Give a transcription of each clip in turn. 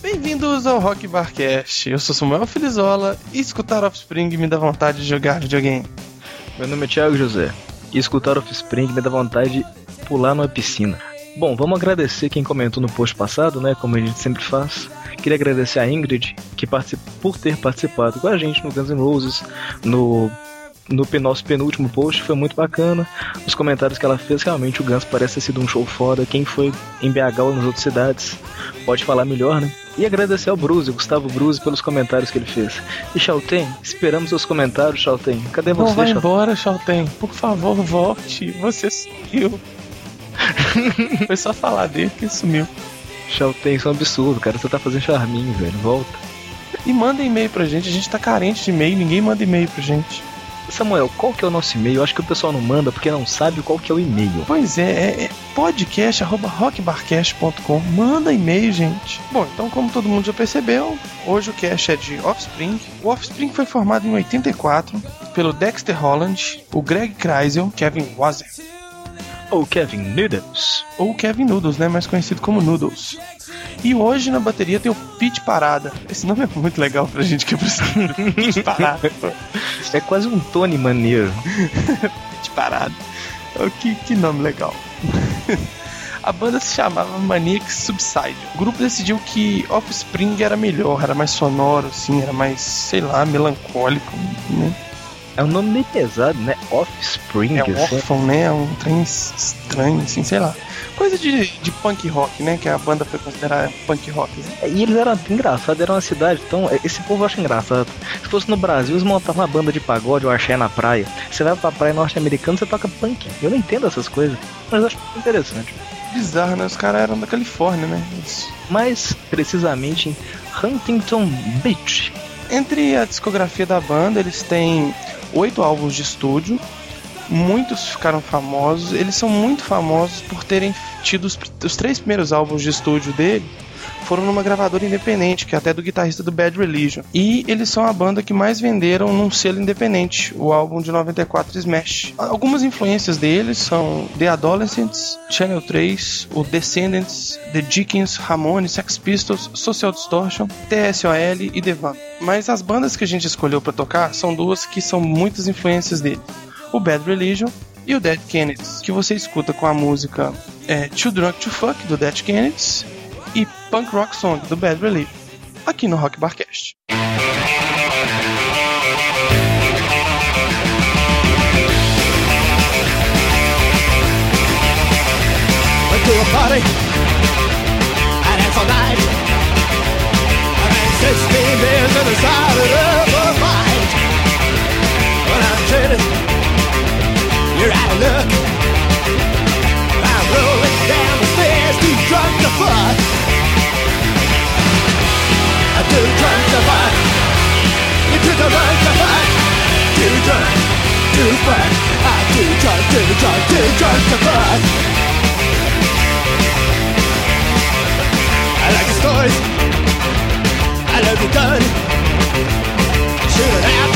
Bem-vindos ao Rock Barcast. Eu sou Samuel Filizola e escutar Offspring me dá vontade de jogar videogame. Meu nome é Thiago José e escutar Offspring me dá vontade de pular numa piscina. Bom, vamos agradecer quem comentou no post passado, né? Como a gente sempre faz. Queria agradecer a Ingrid que por ter participado com a gente no Guns N' Roses, no no nosso penúltimo post, foi muito bacana. Os comentários que ela fez, realmente o Guns parece ter sido um show foda. Quem foi em BH ou nas outras cidades pode falar melhor, né? E agradecer ao Bruce, Gustavo Bruce, pelos comentários que ele fez. E Chalten, esperamos os comentários, Chalten. Cadê você, Não vai Chalten? embora, Chalten. Por favor, volte. Você sumiu. foi só falar dele que sumiu. Isso é um absurdo, cara. Você tá fazendo charminho, velho. Volta. E manda e-mail pra gente. A gente tá carente de e-mail. Ninguém manda e-mail pra gente. Samuel, qual que é o nosso e-mail? Eu acho que o pessoal não manda porque não sabe qual que é o e-mail. Pois é, é, é podcast.rockbarcast.com. Manda e-mail, gente. Bom, então como todo mundo já percebeu, hoje o cast é de Offspring. O Offspring foi formado em 84 pelo Dexter Holland, o Greg Kreisel, Kevin Wazer. Ou Kevin Noodles. Ou Kevin Noodles, né? Mais conhecido como Noodles. E hoje na bateria tem o Pete Parada. Esse nome é muito legal pra gente que é Pete Parada. É quase um Tony maneiro. Pete Parada. Que, que nome legal. A banda se chamava Maniac Subside. O grupo decidiu que Offspring era melhor, era mais sonoro, assim, era mais, sei lá, melancólico, né? É um nome meio pesado, né? Offspring. É assim. órfão, né? É um trem estranho, assim, sei lá. Coisa de, de punk rock, né? Que a banda foi considerada punk rock. Né? E eles eram engraçados, era uma cidade tão. Esse povo eu acho engraçado. Se fosse no Brasil, eles montavam uma banda de pagode ou axé na praia. Você vai pra praia norte-americana, você toca punk. Eu não entendo essas coisas, mas acho interessante. Bizarro, né? Os caras eram da Califórnia, né? Isso. Mais precisamente em Huntington Beach. Entre a discografia da banda, eles têm oito álbuns de estúdio. Muitos ficaram famosos. Eles são muito famosos por terem tido os, os três primeiros álbuns de estúdio dele foram numa gravadora independente, que é até do guitarrista do Bad Religion. E eles são a banda que mais venderam num selo independente, o álbum de 94 Smash. Algumas influências deles são The Adolescents, Channel 3, o Descendants, The Dickens, Ramones, Sex Pistols, Social Distortion, TSOL e The Van. Mas as bandas que a gente escolheu para tocar são duas que são muitas influências dele. O Bad Religion e o Dead Kennedys, que você escuta com a música é, Too Drunk to Fuck, do Dead Kennedys, e Punk Rock Song do Bad Relief, aqui no Rock Barcast. To a party and it's all night. I drank 16 beers and decided of a fight. When I'm trading, you're out of luck. I'm rolling down the stairs, too drunk to fuck. I'm too drunk to fuck. You're too drunk to fuck. Too drunk to fuck. I'm too drunk, too drunk, too drunk to fuck. I like the stories. I love the gun. Shooting advertise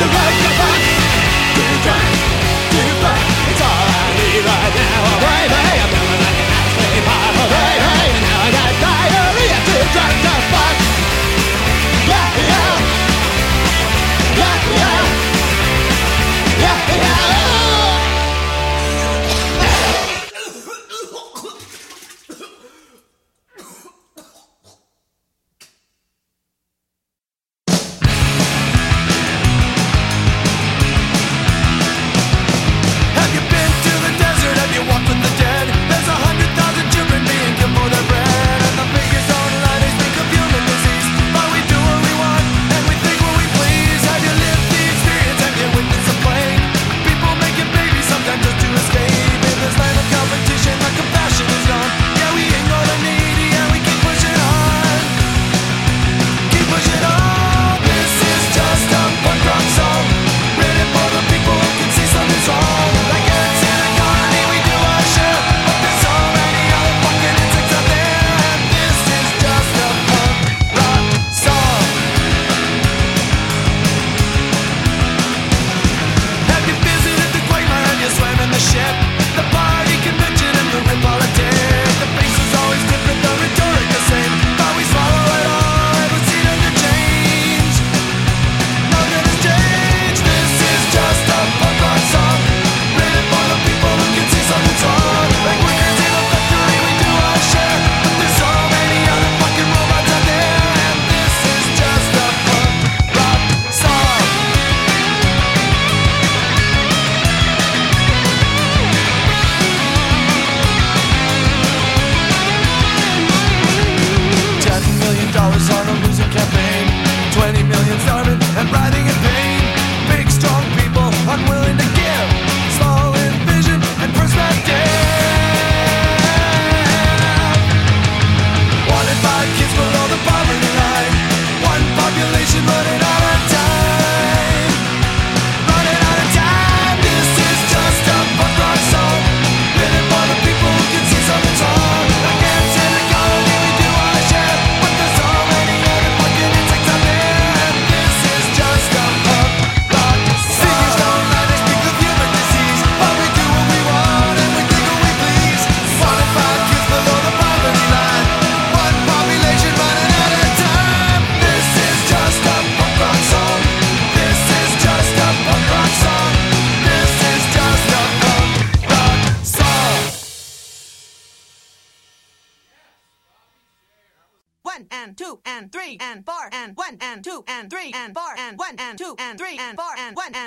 the road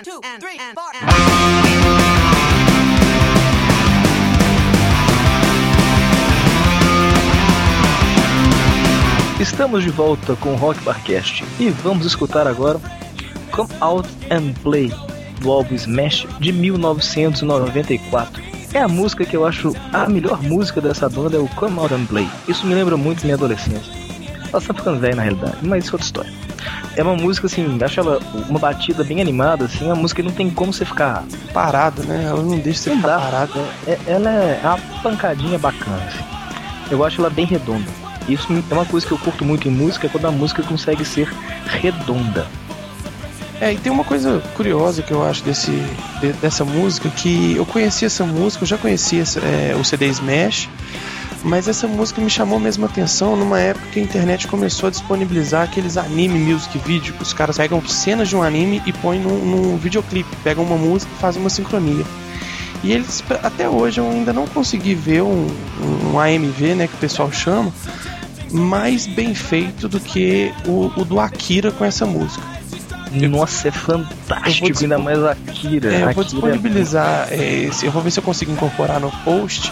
two and three and four and Estamos de volta com o Rock Barcast e vamos escutar agora Come Out and Play do álbum Smash de 1994. É a música que eu acho a melhor música dessa banda é o Come Out and Play. Isso me lembra muito minha adolescência. Ela está ficando velha na realidade, mas isso é outra história. É uma música assim, acho ela uma batida bem animada, assim, uma música não tem como você ficar Parado, né? Ela não deixa você não ficar dá. parado. É- ela é uma pancadinha bacana. assim. Eu acho ela bem redonda. Isso é uma coisa que eu curto muito em música, é quando a música consegue ser redonda. É, e tem uma coisa curiosa que eu acho desse, de- dessa música, que eu conheci essa música, eu já conhecia é, o CD Smash, mas essa música me chamou mesmo a atenção numa época que a internet começou a disponibilizar aqueles anime music video, que os caras pegam cenas de um anime e põem num, num videoclipe, pegam uma música e fazem uma sincronia. E eles, até hoje, eu ainda não consegui ver um, um AMV, né, que o pessoal chama, mais bem feito do que o, o do Akira com essa música. Nossa, é fantástico, vou ainda mais Akira. É, eu vou Akira disponibilizar, é, esse- eu vou ver se eu consigo incorporar no post,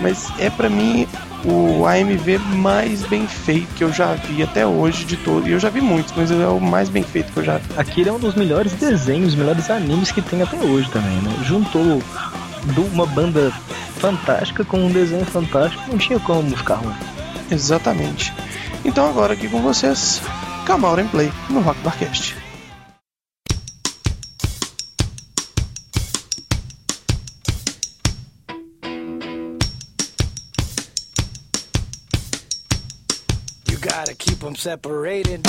mas é pra mim o AMV mais bem feito que eu já vi até hoje de todo. E eu já vi muitos, mas é o mais bem feito que eu já vi. Akira é um dos melhores desenhos, melhores animes que tem até hoje também, né? Juntou uma banda fantástica com um desenho fantástico, não tinha como ficar ruim. Exatamente. Então agora aqui com vocês, Camauren Play no Rock Barcast. Gotta keep them separated.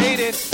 created.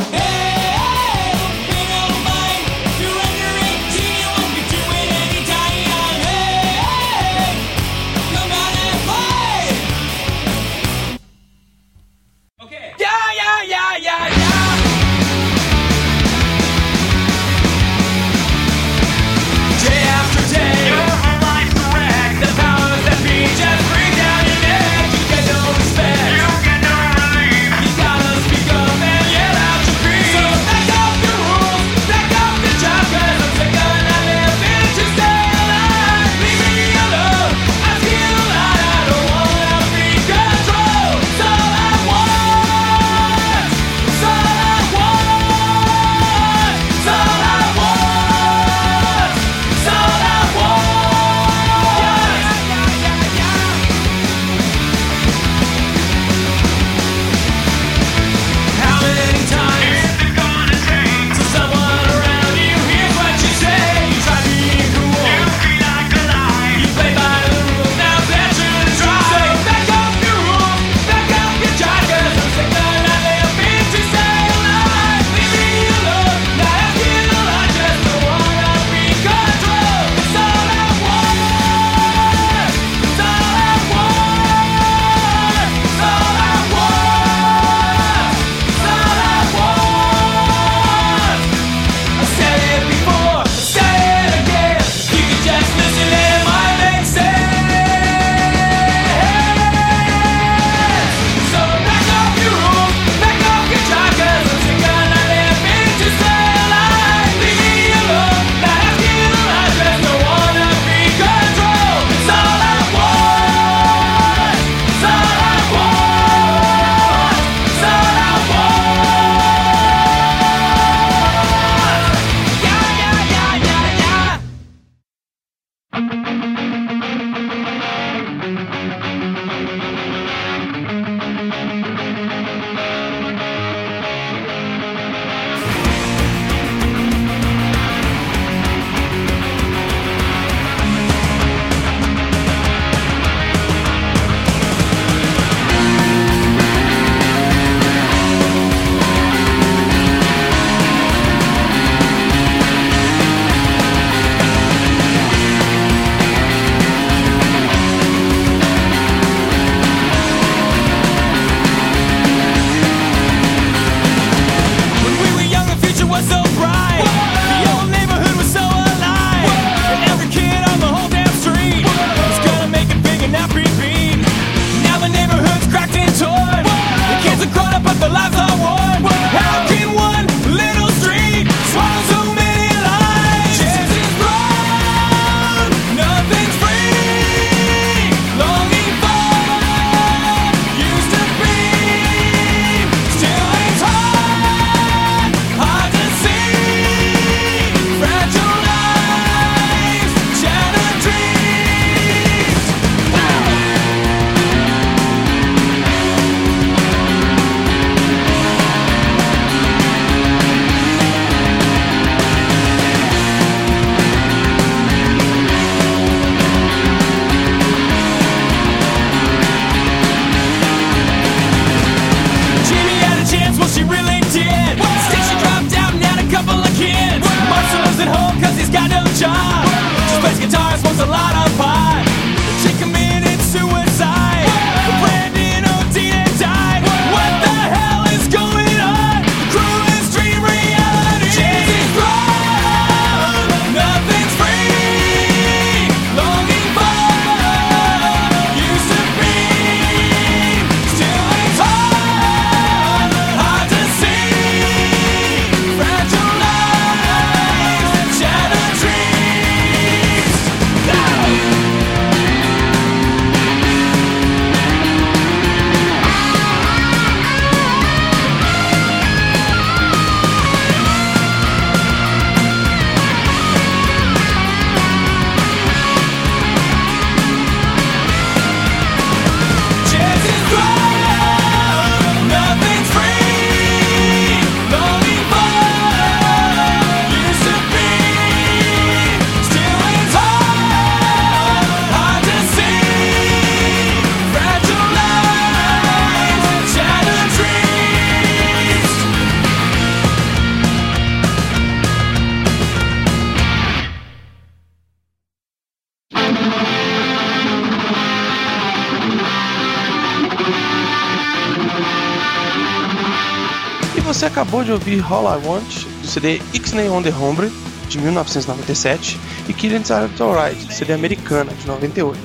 Você acabou de ouvir All I Want, do CD Ixnay on the Hombre, de 1997, e Killings Are do CD Americana, de 98.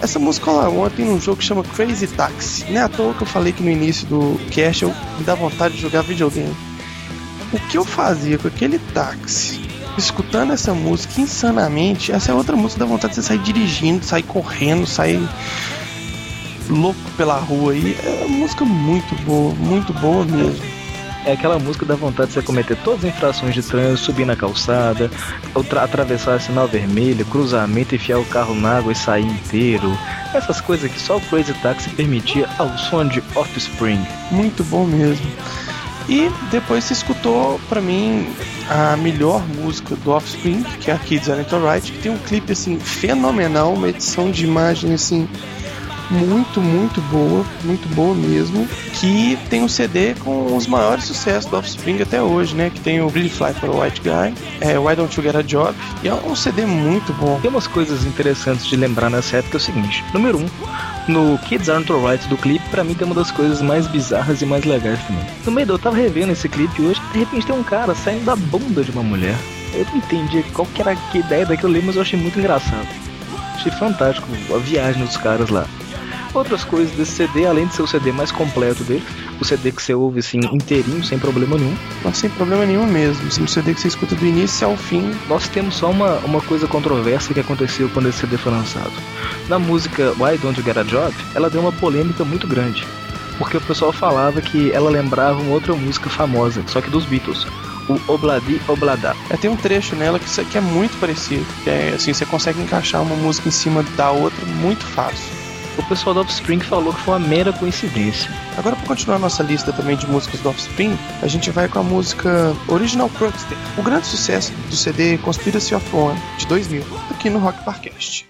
Essa música All I Want tem um jogo que chama Crazy Taxi. Não é à toa que eu falei que no início do cast eu me dá vontade de jogar videogame. O que eu fazia com aquele táxi, escutando essa música insanamente, essa é outra música que dá vontade de você sair dirigindo, sair correndo, sair louco pela rua aí. É uma música muito boa, muito boa mesmo. É aquela música dá vontade de você cometer todas as infrações de trânsito, subir na calçada, atravessar sinal vermelho, cruzamento, enfiar o carro na água e sair inteiro. Essas coisas que só o Crazy Taxi permitia ao som de Offspring. Muito bom mesmo. E depois você escutou, pra mim, a melhor música do Offspring, que é a Kids Aren't Alright, que tem um clipe, assim, fenomenal, uma edição de imagem, assim, muito, muito boa, muito boa mesmo, que tem um CD com os maiores sucessos do Offspring até hoje, né, que tem o Really Fly for a White Guy, é, Why Don't You Get a Job, e é um CD muito bom. Tem umas coisas interessantes de lembrar nessa época é o seguinte: número um, no Kids Aren't Alright do clipe, pra mim tem uma das coisas mais bizarras e mais legais também. No meio, eu tava revendo esse clipe hoje, de repente tem um cara saindo da bunda de uma mulher. Eu não entendi qual que era a ideia daquilo ali, mas eu achei muito engraçado. Achei fantástico a viagem dos caras lá. Outras coisas desse CD, além de ser o CD mais completo dele, o CD que você ouve assim inteirinho, sem problema nenhum, Não sem problema nenhum mesmo, assim, um CD que você escuta do início ao fim, nós temos só uma, uma coisa controversa que aconteceu quando esse CD foi lançado. Na música Why Don't You Get a Job, ela deu uma polêmica muito grande. Porque o pessoal falava que ela lembrava uma outra música famosa, só que dos Beatles, o Obladi Oblada. É, tem um trecho nela que, que é muito parecido. Que é assim, você consegue encaixar uma música em cima da outra muito fácil. O pessoal do Offspring falou que foi uma mera coincidência. Agora, para continuar nossa lista também de músicas do Offspring, a gente vai com a música Original Cruxter, o grande sucesso do CD Conspiracy of One, de 2000, aqui no Rock Parcast.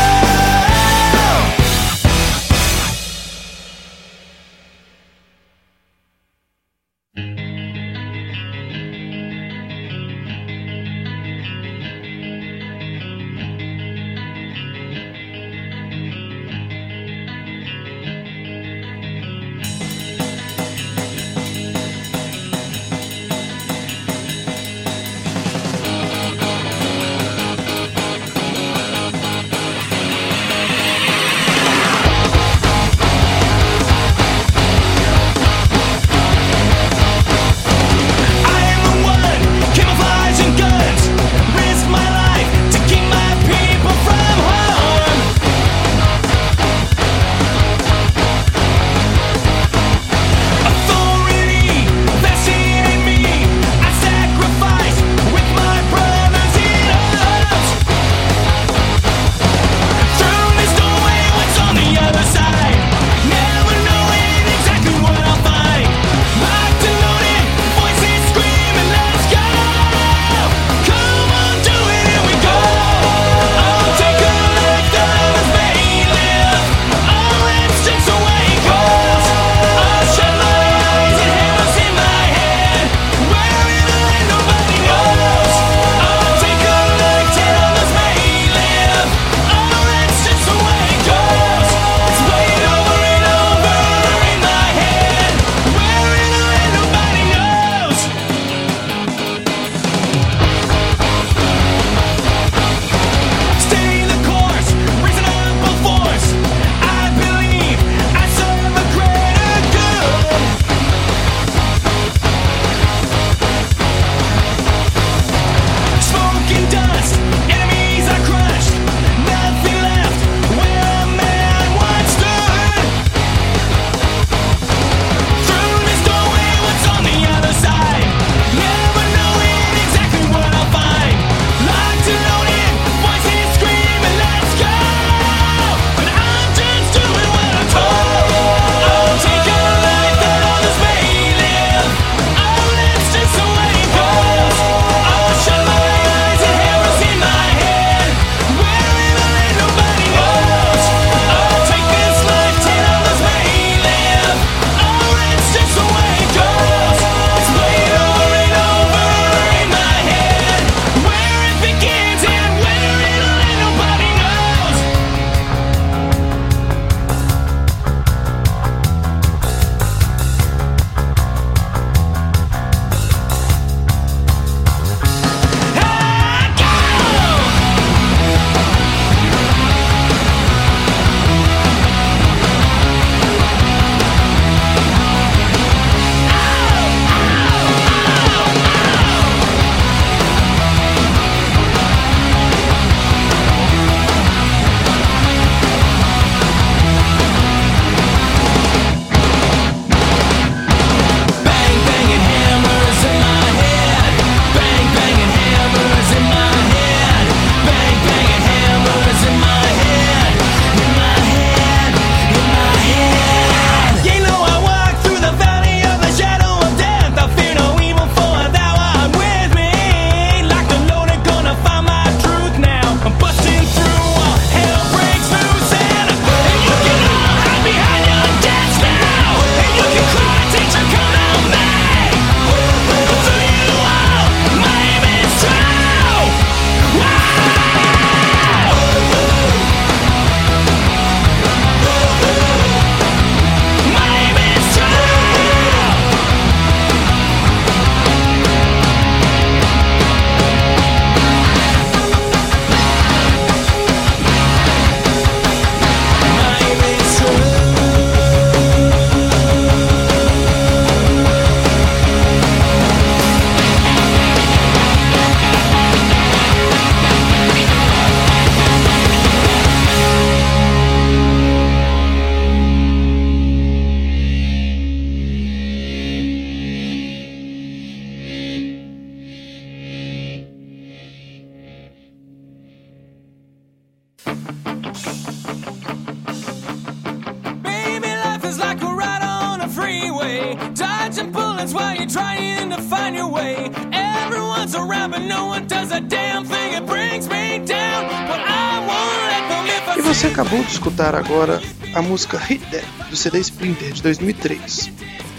escutar agora a música Hit That, do CD Splinter de 2003,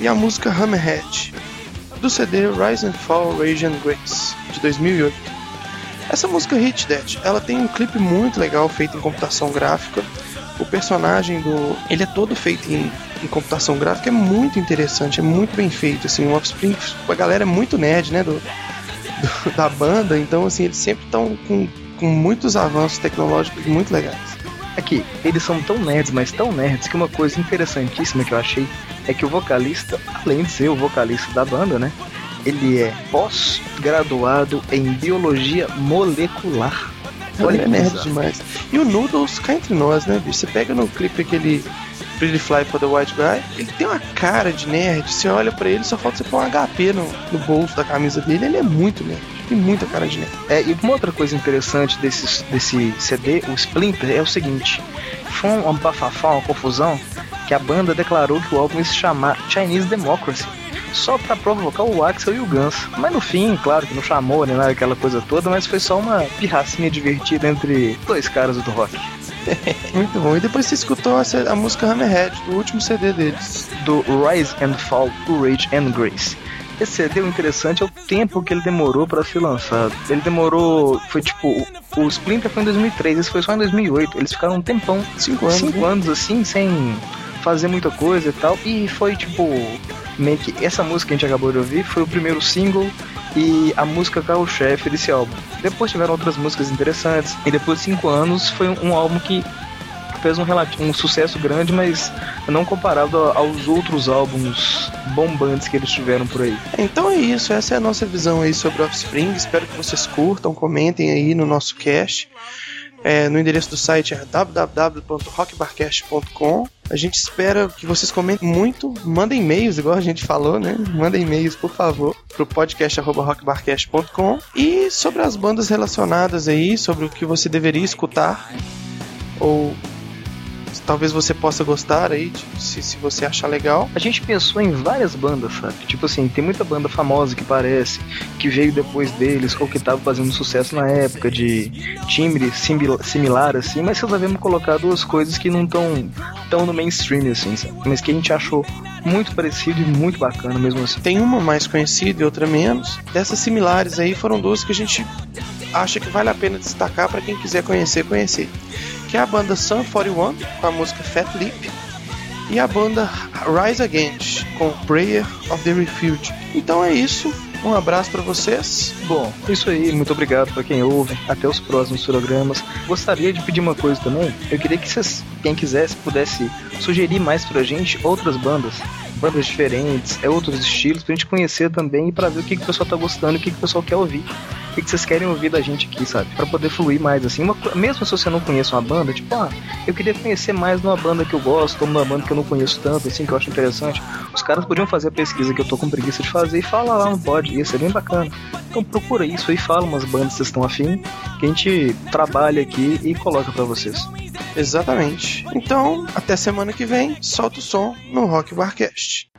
e a música Hammerhead, do CD Rise and Fall Rage and Grace, de 2008. Essa música Hit That, ela tem um clipe muito legal feito em computação gráfica. O personagem do. Ele é todo feito em, em computação gráfica, é muito interessante, é muito bem feito. Assim, o Offspring, a galera é muito nerd, né? Do, do- da banda, então assim, eles sempre estão com, com muitos avanços tecnológicos muito legais. Aqui, eles são tão nerds, mas tão nerds, que uma coisa interessantíssima que eu achei é que o vocalista, além de ser o vocalista da banda, né? Ele é pós-graduado em biologia molecular. Olha, é nerd bizarro. demais. E o Noodles cá entre nós, né, bicho? Você pega no clipe aquele Pretty Fly for the White Guy, ele tem uma cara de nerd. Você olha pra ele, só falta você pôr um HP no, no bolso da camisa dele. Ele é muito nerd. Tem muita cara de nerd. É, e uma outra coisa interessante desse, desse CD, o Splinter, é o seguinte: foi um bafafá, uma confusão, que a banda declarou que o álbum ia se chamar Chinese Democracy. Só pra provocar o Axel e o Guns. Mas no fim, claro que não chamou nem nada aquela coisa toda, mas foi só uma pirracinha divertida entre dois caras do rock. Muito bom. E depois você escutou a, a música Hammerhead, do último CD deles. do Rise and Fall Rage and Grace. Esse CD o interessante é o tempo que ele demorou pra ser lançado. Ele demorou, foi tipo, o- Splinter foi em 2003, esse foi só em 2008. Eles ficaram um tempão, Cinco anos, cinco anos assim, sem fazer muita coisa e tal. E foi tipo, meio que essa música que a gente acabou de ouvir foi o primeiro single e a música carro-chefe desse álbum. Depois tiveram outras músicas interessantes e depois de cinco anos foi um álbum que fez um, um sucesso grande, mas não comparado aos outros álbuns bombantes que eles tiveram por aí. Então é isso, essa é a nossa visão aí sobre Offspring. Espero que vocês curtam, comentem aí no nosso cast. É, no endereço do site é www.rockbarcast.com. A gente espera que vocês comentem muito, mandem e-mails, igual a gente falou, né? Mandem e-mails, por favor, pro podcast@rockbarcast.com e sobre as bandas relacionadas aí, sobre o que você deveria escutar ou talvez você possa gostar aí, de- se, se você achar legal. A gente pensou em várias bandas, sabe? Tipo assim, tem muita banda famosa que parece, que veio depois deles, ou que tava fazendo sucesso na época, de timbre simil- similar, assim, mas resolvemos colocar duas coisas que não estão tão no mainstream, assim, sabe? Mas que a gente achou muito parecido e muito bacana mesmo assim. Tem uma mais conhecida e outra menos. Dessas similares aí foram duas que a gente acha que vale a pena destacar para quem quiser conhecer, conhecer. Que é a banda Sun 41 com a música Fat Lip e a banda Rise Against com Prayer of the Refuge. Então é isso. Um abraço para vocês. Bom, isso aí, muito obrigado pra quem ouve. Até os próximos programas. Gostaria de pedir uma coisa também. Eu queria que vocês, quem quisesse, pudesse sugerir mais pra gente outras bandas. Bandas diferentes, é outros estilos, pra gente conhecer também e pra ver o que, que o pessoal tá gostando o que, que o pessoal quer ouvir. O que, que vocês querem ouvir da gente aqui, sabe? Pra poder fluir mais assim. Uma mesmo se você não conhece uma banda, tipo, ah, eu queria conhecer mais numa banda que eu gosto, ou numa banda que eu não conheço tanto, assim, que eu acho interessante. Os caras podiam fazer a pesquisa que eu tô com preguiça de fazer e falar lá no pod, ia ser bem bacana. Então procura isso aí, fala umas bandas que vocês estão afim, que a gente trabalha aqui e coloca pra vocês. Exatamente. Então, até semana que vem, solta o som no Rock Barcast.